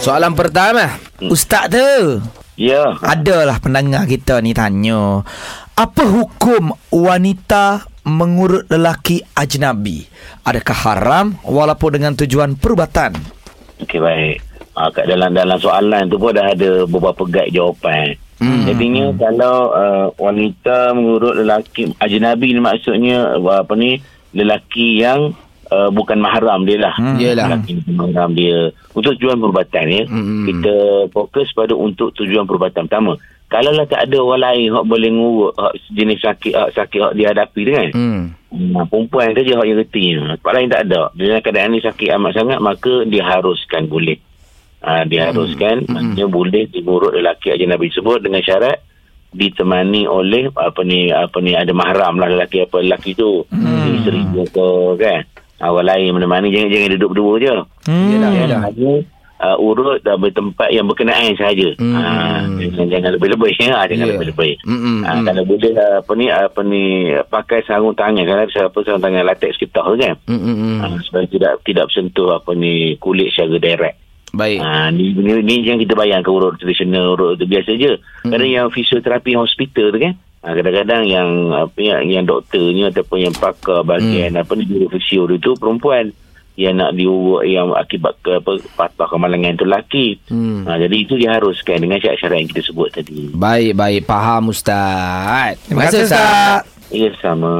Soalan pertama Ustaz tu Ya. Adalah pendengar kita ni tanya Apa hukum wanita mengurut lelaki ajnabi? Adakah haram walaupun dengan tujuan perubatan? Okey baik. Ha, kat dalam dalam soalan tu pun dah ada beberapa guide jawapan. Hmm. Jadinya kalau uh, wanita mengurut lelaki ajnabi ni maksudnya apa ni lelaki yang uh, bukan mahram dia lah. Hmm. Lelaki bukan mahram dia. Untuk tujuan perubatan ya. Hmm. Kita fokus pada untuk tujuan perubatan pertama. Kalau lah tak ada orang lain yang boleh ngurut hak jenis sakit hak sakit hak dihadapi tu kan. Hmm. Nah, perempuan saja hak yang reti. Tempat lain tak ada. Dalam keadaan ni sakit amat sangat maka diharuskan boleh. Ha, diharuskan hmm. maksudnya boleh diurut lelaki ajnabi tersebut dengan syarat ditemani oleh apa ni apa ni ada mahram lah lelaki apa lelaki tu hmm. isteri dia ke kan orang lain menemani jangan jangan duduk berdua je Hmm. Yelah. hanya uh, urut dan bertempat yang berkenaan sahaja Hmm. ha, jangan jangan lebih-lebih ya jangan Ya. lebih-lebih Mm-mm. Ha, kalau boleh uh, apa ni apa ni pakai sarung tangan ada apa sarung tangan latex kita kan Mm-mm. ha, supaya tidak tidak bersentuh apa ni kulit secara direct Baik. Ha, ni, ni, ni yang kita bayangkan urut tradisional urut biasa je. Hmm. Kadang yang fisioterapi hospital tu kan. Ha, kadang-kadang yang apa yang, yang doktornya ataupun yang pakar bahagian Hmm. apa ni juru fisio tu perempuan yang nak diurut yang akibat ke apa patah kemalangan tu lelaki. Hmm. Ha, jadi itu diharuskan dengan syarat-syarat yang kita sebut tadi. Baik, baik. Faham Ustaz. Terima kasih Ustaz. Ya sama.